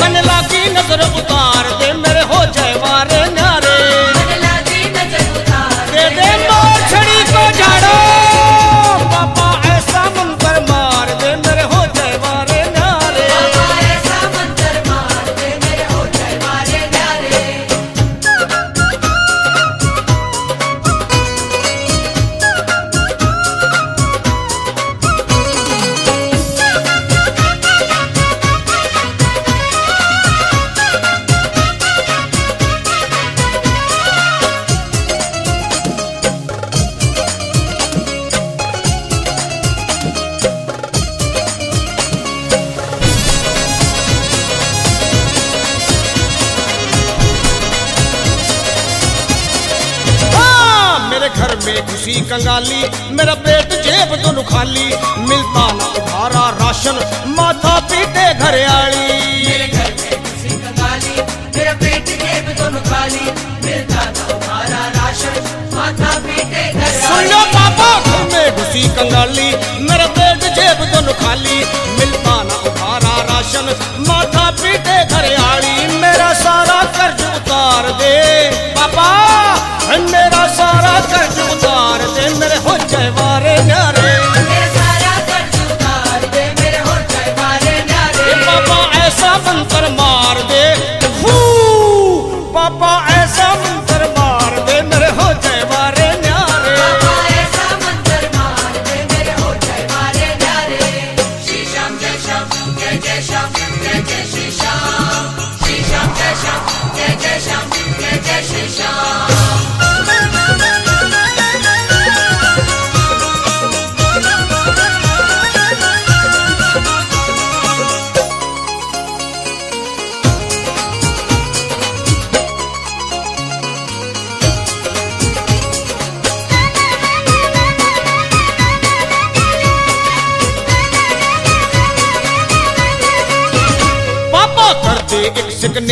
मन लागी नज़र उतार।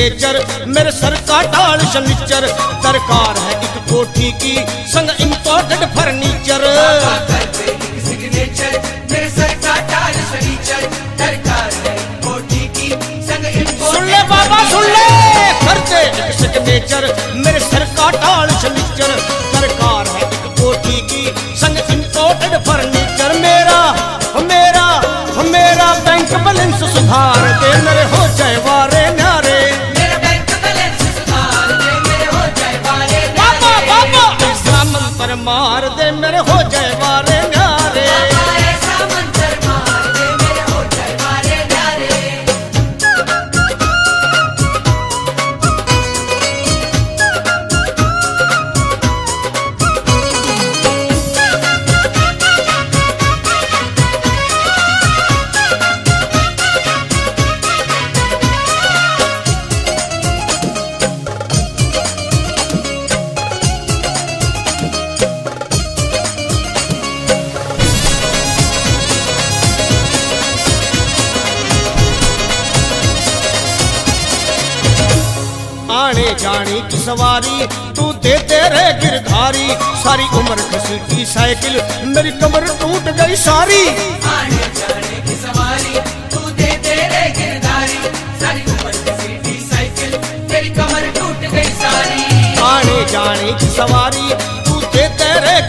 नेचर मेरे सर का टाल शनिचर। दरकार है एक कोठी की, संग इम्पोर्टेड फर्नीचर सुन मेरे सर का टाल शनिचर। सरकार है एक कोठी की, संग इंपोर्टेड फर्नीचर मेरा मेरा मेरा बैंक बैलेंस सुधार दे मेरे हो। जानी की सवारी तू दे तेरे गिरधारी। सारी उम्र घसीटी साइकिल मेरी कमर टूट गई सारी। आने जाने की सवारी तू दे तेरे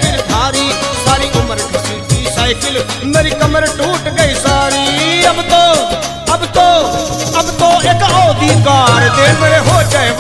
गिरधारी। सारी उम्र की साइकिल मेरी कमर टूट गई सारी। अब तो अब तो अब तो एक औधिकार दे मेरे हो जाए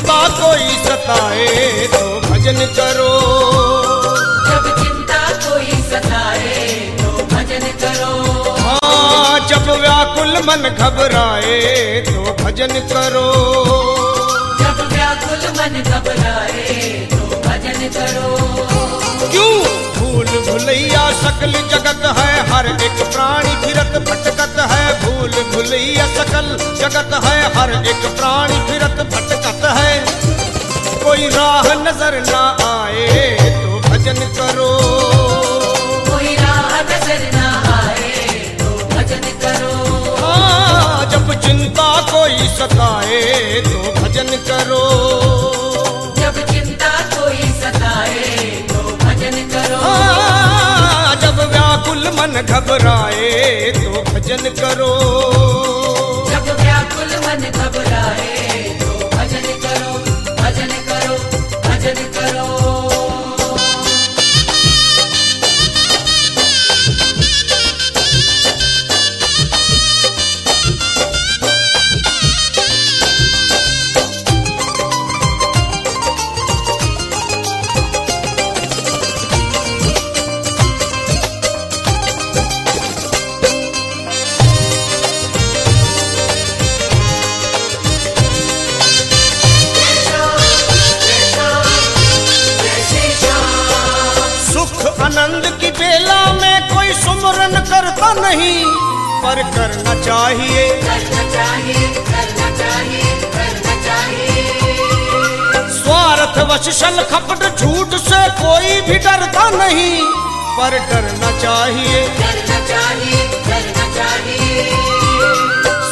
चिंता कोई सताए तो भजन करो। जब चिंता कोई सताए तो भजन करो। हाँ जब व्याकुल मन घबराए तो भजन करो। जब व्याकुल मन घबराए तो भजन करो। क्यों? भूल भुलैया सकल जगत है हर एक प्राणी फिरत भटकत है। भूल भुलैया सकल जगत है हर एक प्राणी फिरत भटकत है। कोई राह नज़र ना आए तो भजन करो। कोई राह नज़र ना आए तो भजन करो। हाँ जब चिंता कोई सताए तो भजन करो। तो भजन करो। जब व्याकुल मन घबराए तो भजन करो। जब व्याकुल मन घबराए तो भजन करो भजन करो भजन करो। चाहिए। स्वार्थ वश छल खपट झूठ से कोई भी डरता नहीं, पर डरना चाहिए।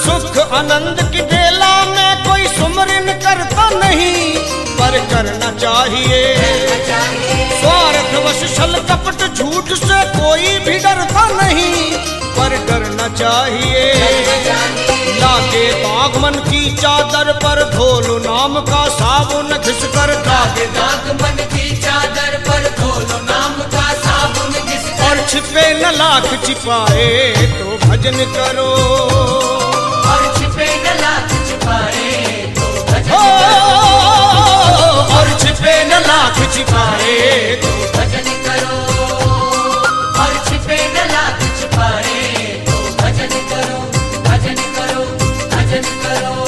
सुख आनंद की बेला में कोई सुमरन करता नहीं पर करना चाहिए। करना चाहिए स्वार्थ वश छल कपट झूठ से कोई भी डरता नहीं पर डरना चाहिए। लागे बागमन की चादर पर धोलो नाम का साबुन घिसकर दागे। दाग मन की चादर पर धोलो नाम का साबुन जिस और छिपे न लाख छिपाए तो भजन करो। और छिपे न लाख छिपाए तो भजन करो। छिपे न लाख छिपाए तो भजन करो। और छिपे न लाख छिपाए तो भजन करो भजन करो भजन करो।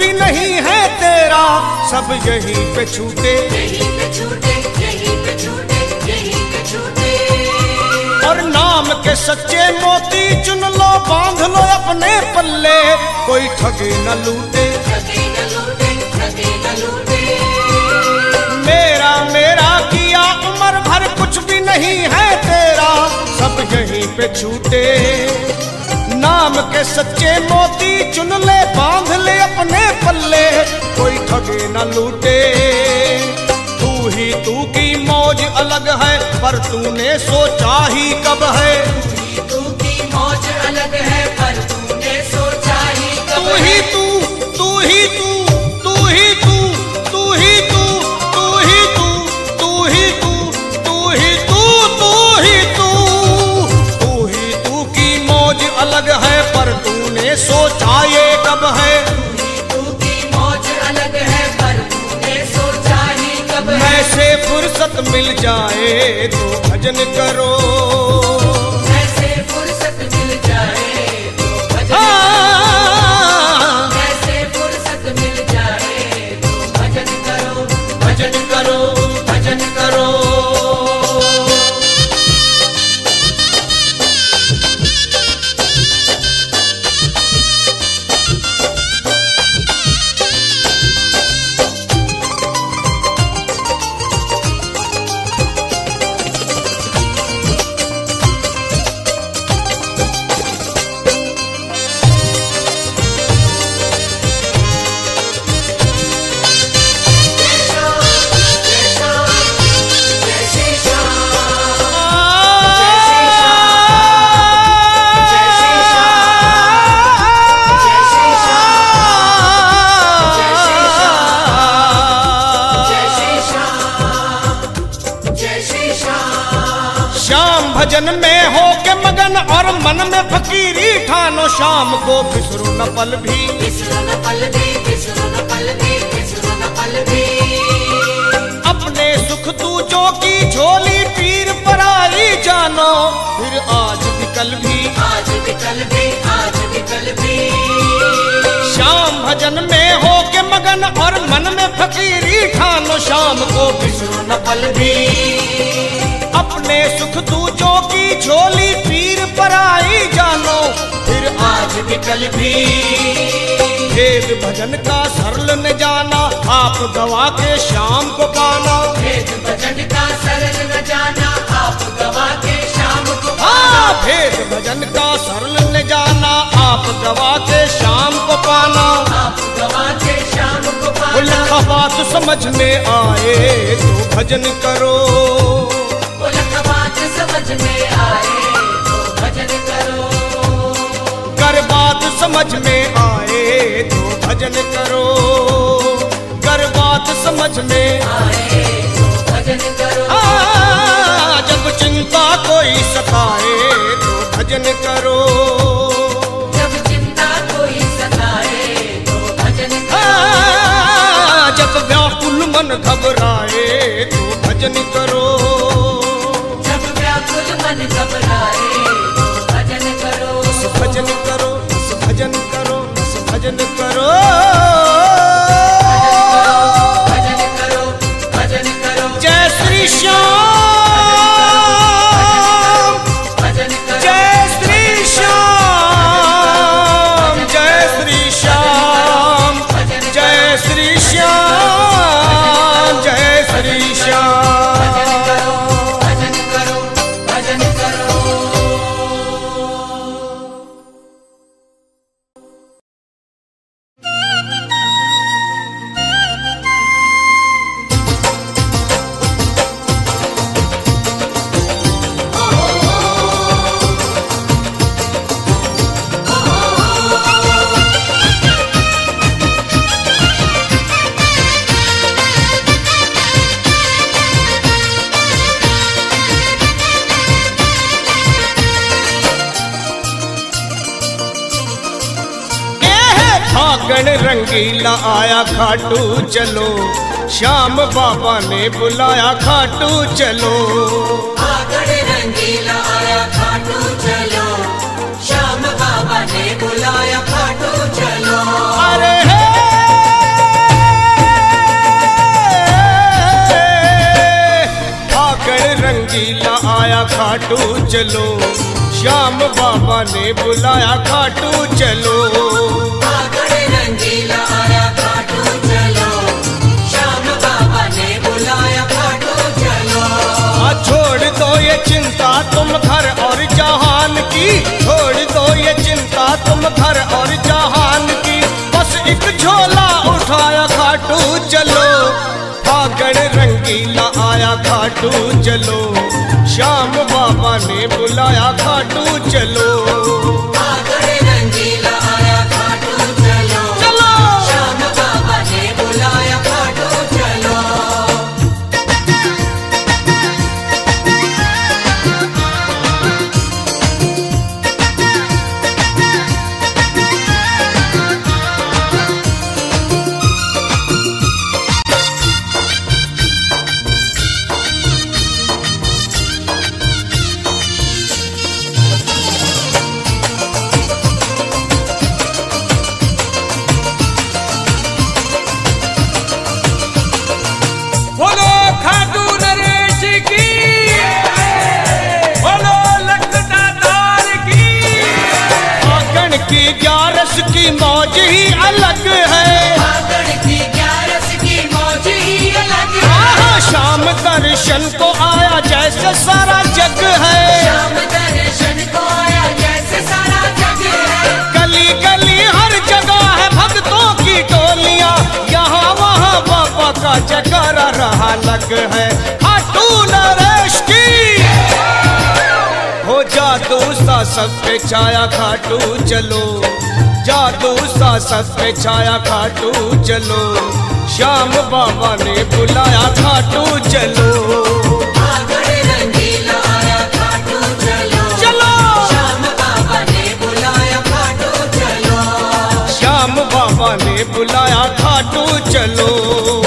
भी नहीं है तेरा सब यहीं पे छूटे। यहीं पे छूटे यहीं पे छूटे यहीं पे छूटे। और नाम के सच्चे मोती चुन लो बाँध लो अपने पल्ले कोई ठगे न लूटे। ठगे न लूटे ठगे न लूटे। मेरा मेरा किया उम्र भर कुछ भी नहीं है तेरा सब यहीं पे छूटे। नाम के सच्चे मोती चुन ले, बाँध ले अपने पल्ले। कोई ठगे न लूटे। तू ही तू की मौज अलग है, पर तूने सोचा ही कब है। तू की मौज अलग है पर तूने सोचा ही कब तू ही तू तू ही तू है। ऐसे फुर्सत मिल जाए तो भजन करो। पल भी। अपने सुख तू जो की झोली पीर पर आई जानो। फिर आज भी कल भी। आज भी कल भी आज भी कल भी शाम भजन में हो के मगन और मन में फकीरी ठानो शाम को बिसरो न पल भी। अपने सुख तू जो की झोली पीर पर आई आज भी कल भी। वेद भजन का सरल न जाना आप गवा के शाम को पाना। भेद भजन का सरल न जाना आप गवा के शाम को हाँ भेद भजन का सरल न जाना आप गवा के शाम को पाना। आप गवा के शाम को पाना। लिखा बात समझ में आए तो भजन करो। लख बात समझ में आए। समझ में आए तो भजन करो। कर बात समझ में आए तो भजन करो। आ, जब चिंता कोई सताए तो भजन करो। जब चिंता कोई सताए तो भजन आ, करो जब व्याकुल मन घबराए तो भजन करो। जब व्याकुल मन घबराए तो भजन करो। भजन करो। भजन करो बस भजन करो। भजन करो भजन करो जय श्री श्याम। खाटू चलो। श्याम बाबा ने बुलाया खाटू चलो। आगड़ रंगीला आया खाटू चलो। श्याम बाबा ने बुलाया खाटू चलो। अरे हे! रंगीला आया खाटू चलो। श्याम बाबा ने बुलाया खाटू चलो। चिंता तुम घर और जहान की। छोड़ दो ये चिंता तुम घर और जहान की। बस एक झोला उठाया खाटू, चलो। फागण रंगीला आया खाटू, चलो। श्याम बाबा ने बुलाया खाटू, चलो। दर्शन को आया जैसे सारा जग है। श्याम दर्शन को आया जैसे सारा जग है। गली गली हर जगह है भक्तों की टोलियाँ। यहाँ वहाँ बाबा का जगरा रहा लग है। हाटू न सब पे छाया खाटू चलो। जादू सा सब पे छाया खाटू चलो। श्याम बाबा ने बुलाया खाटू चलो। बुलाया खाटू चलो।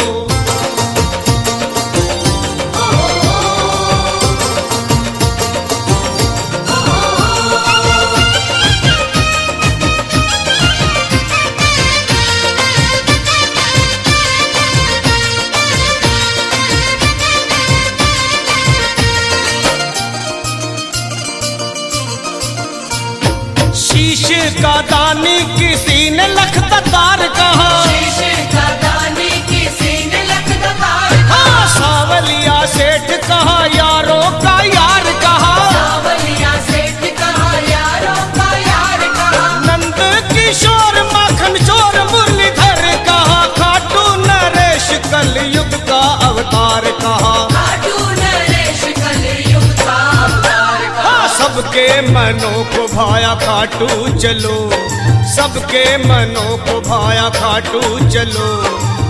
सबके मनों को भाया खाटू, चलो। सबके मनों को भाया खाटू, चलो।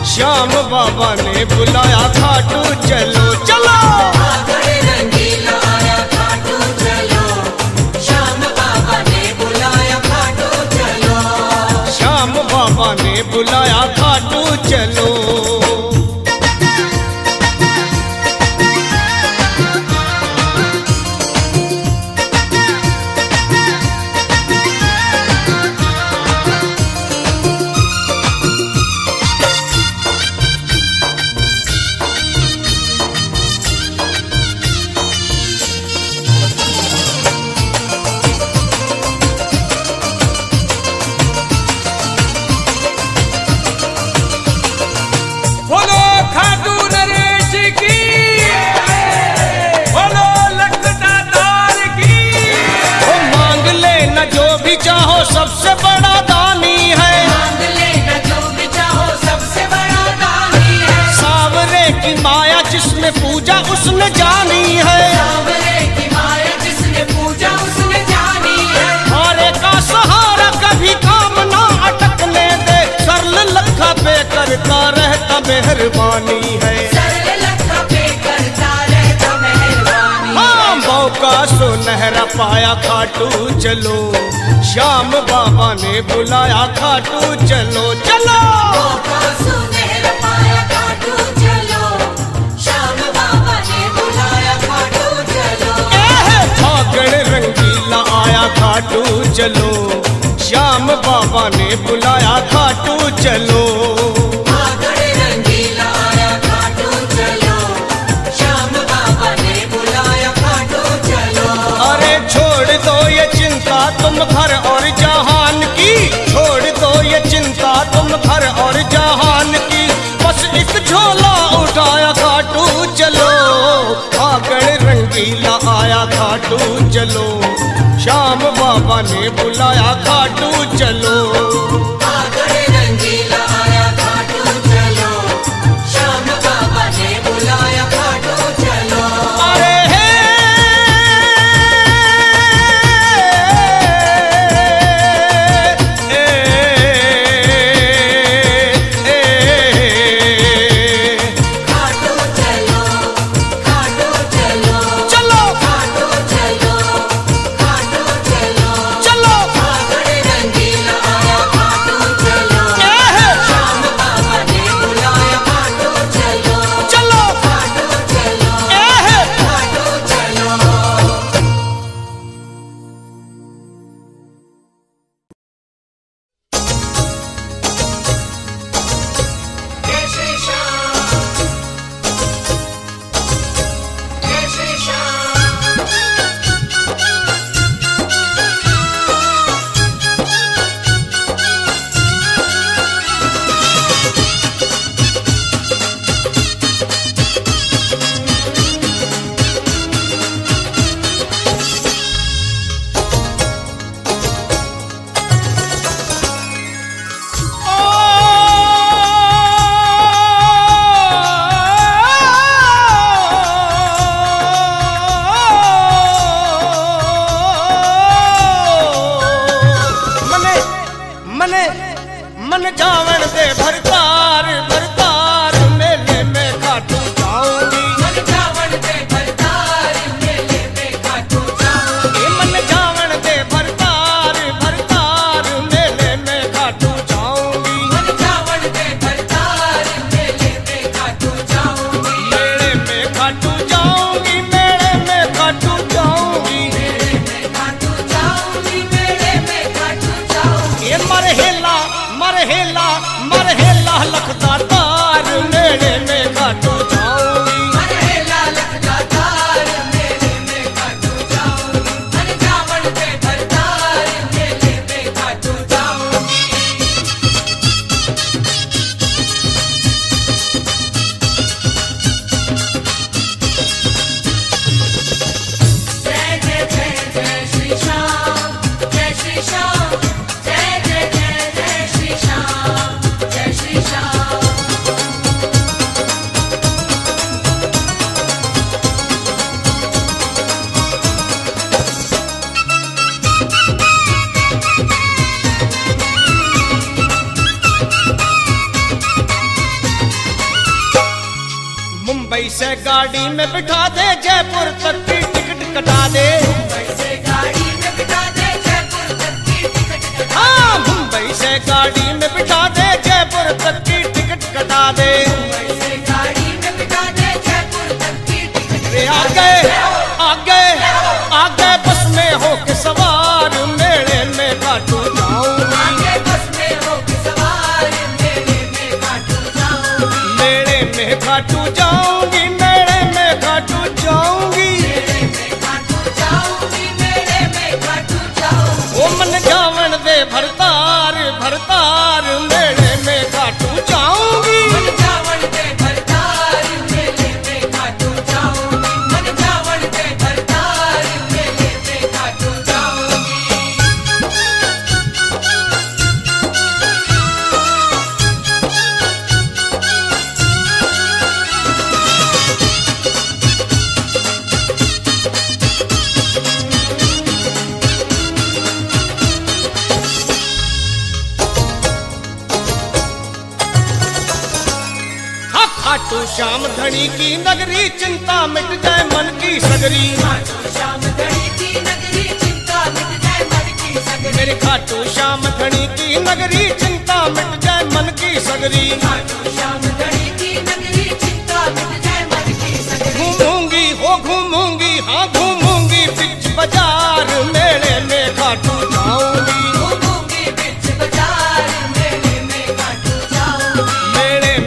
श्याम बाबा ने बुलाया खाटू, चलो। चलो। श्याम बाबा ने बुलाया खाटू, चलो। मेहरबानी है। हाँ, का सुनहरा पाया, खाटू चलो। श्याम बाबा ने बुलाया, खाटू चलो चलो। रंगीला आया, खाटू चलो। श्याम बाबा ने बुलाया, खाटू चलो। चलो। शाम बाबा ने बुलाया खाटू चलो। गाड़ी में बिठा दे जयपुर तक की टिकट कटा दे।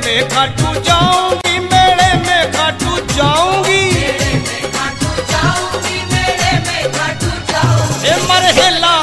में खाटू जाऊँगी मेले में खाटू जाऊँगी। मरहला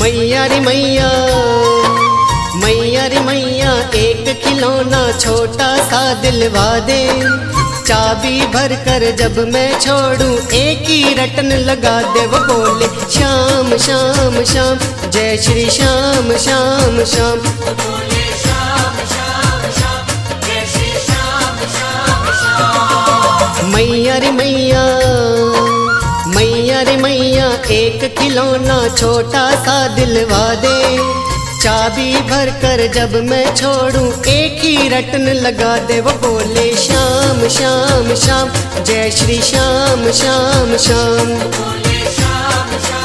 खाटू रे मैया मैया रे मैया एक खिलौना छोटा सा दिलवा दे। चाबी भर कर जब मैं छोड़ू एक ही रटन लगा दे वो बोले श्याम श्याम श्याम जय श्री श्याम श्याम श्याम। मैया मैया मैया रे मैया एक खिलौना छोटा सा दिलवा दे। चाबी भर कर जब मैं छोड़ूं, एक ही रटन लगा दे। वो बोले, श्याम श्याम श्याम, जय श्री श्याम श्याम श्याम श्याम श्याम।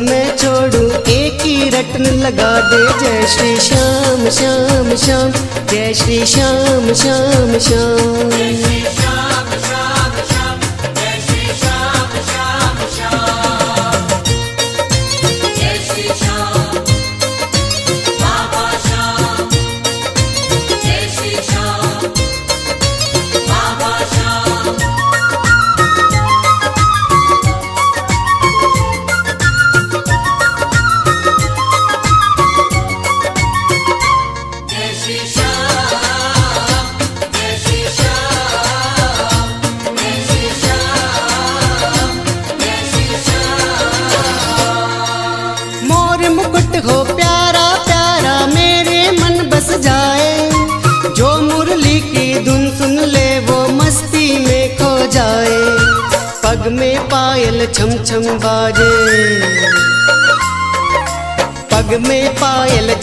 मैं छोड़ू, एक ही रटन लगा दे। जय श्री श्याम श्याम श्याम, जय श्री श्याम श्याम श्याम।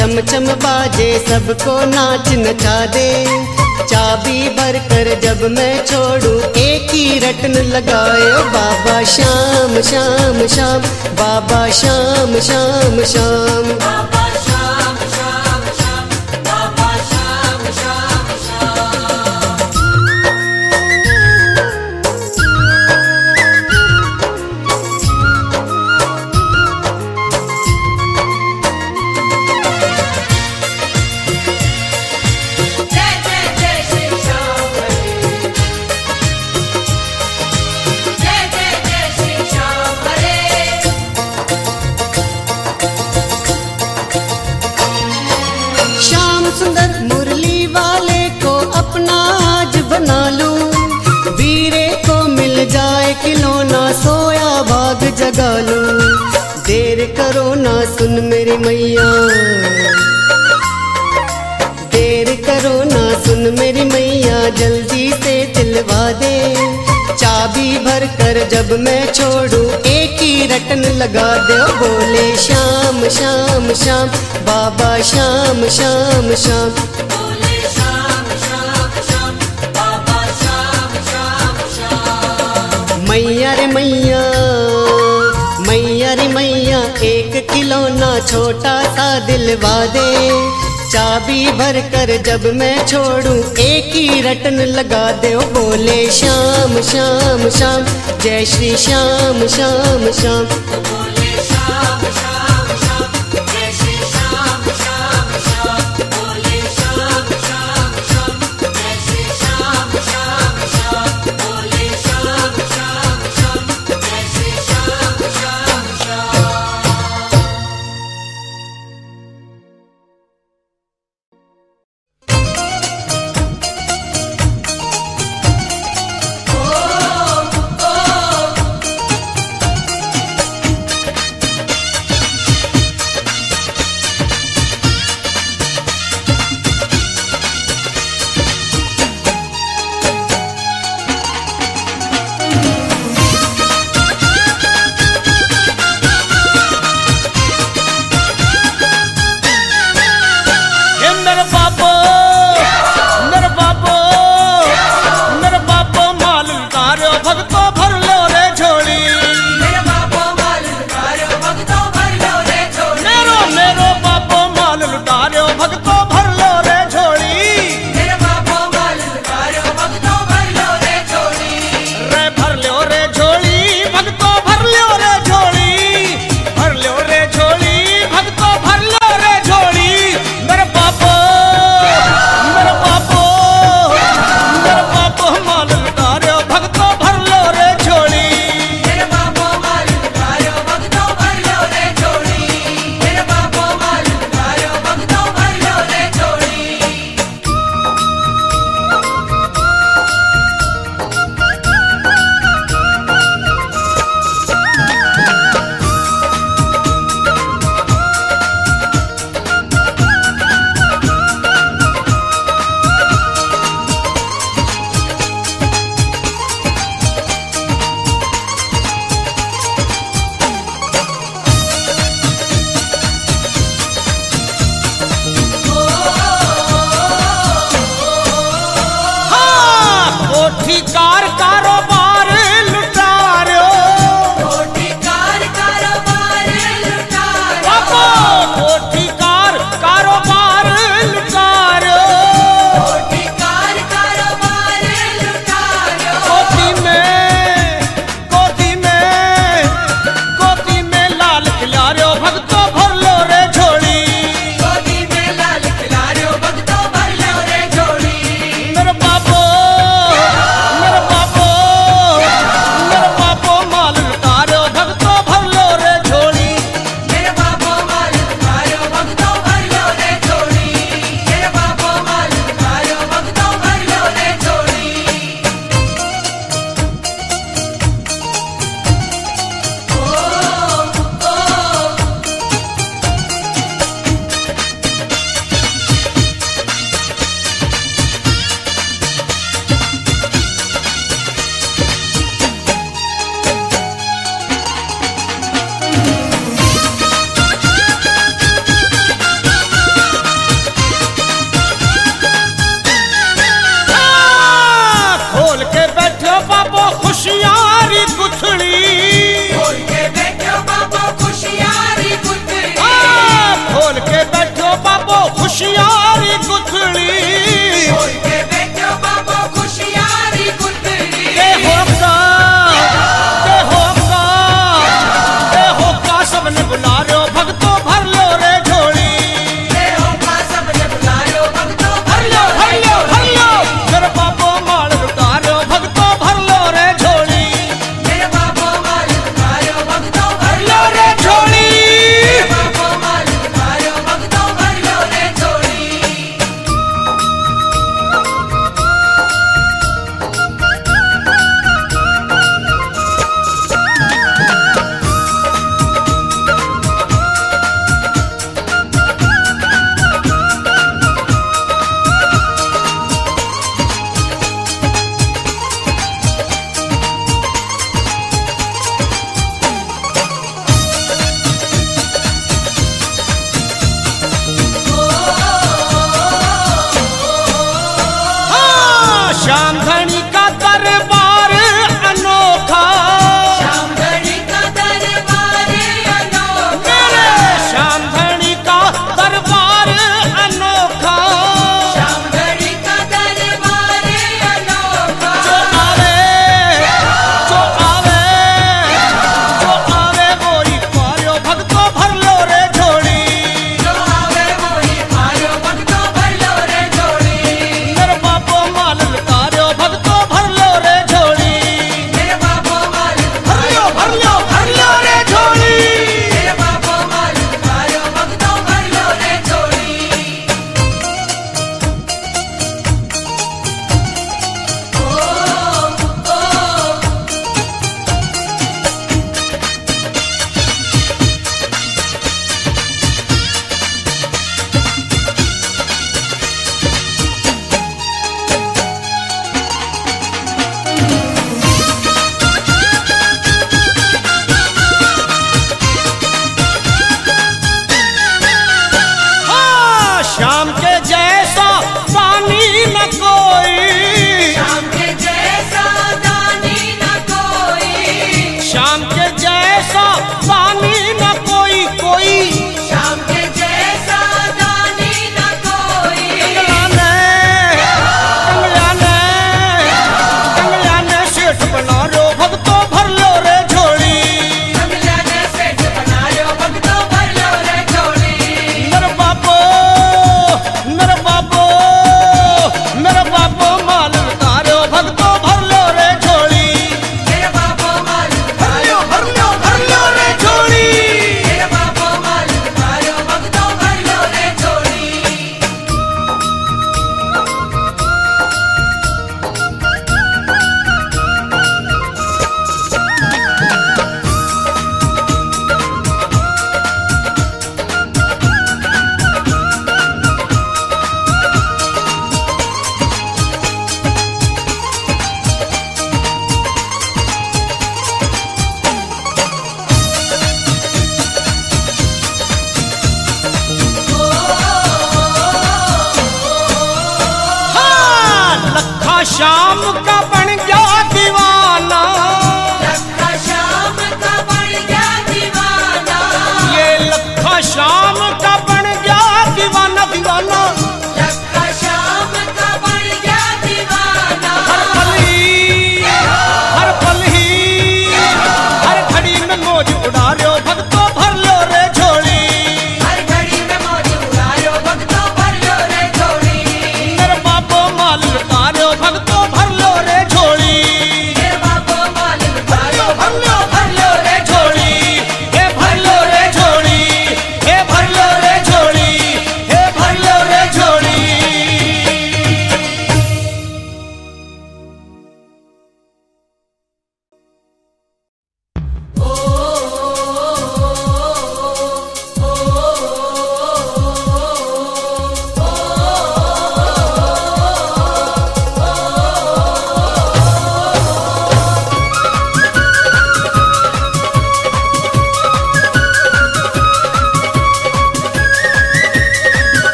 छम चम बाजे सबको नाच नचा दे। चाबी भर कर जब मैं छोड़ू, एक ही रटन लगाए, बाबा श्याम श्याम श्याम, बाबा श्याम श्याम श्याम श्याम। खिलौना सोया भाग जगा लूँ। देर करो ना सुन मेरी मैया। देर करो ना सुन मेरी मैया, जल्दी से दिलवा दे। चाबी भर कर जब मैं छोड़ू, एक ही रटन लगा दे। बोले, श्याम शाम शाम बाबा, श्याम शाम श्याम। मैया रे मैया मैया रे मैया, एक खिलौना छोटा सा दिलवा दे। चाबी भर कर जब मैं छोड़ू, एक ही रटन लगा दे बोले, श्याम श्याम श्याम, जय श्री श्याम श्याम श्याम।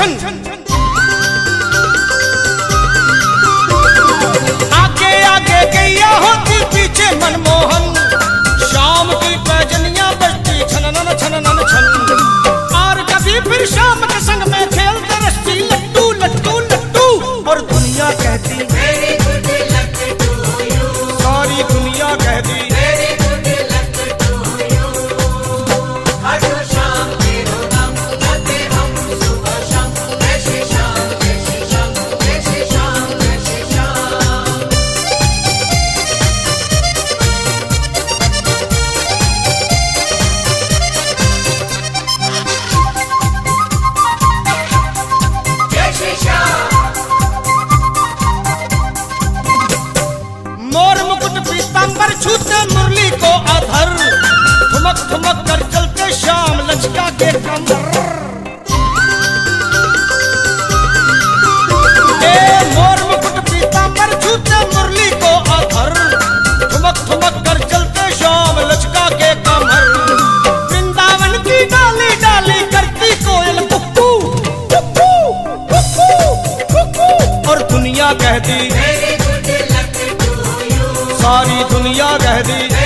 जंग कह कहती सारी दुनिया कहती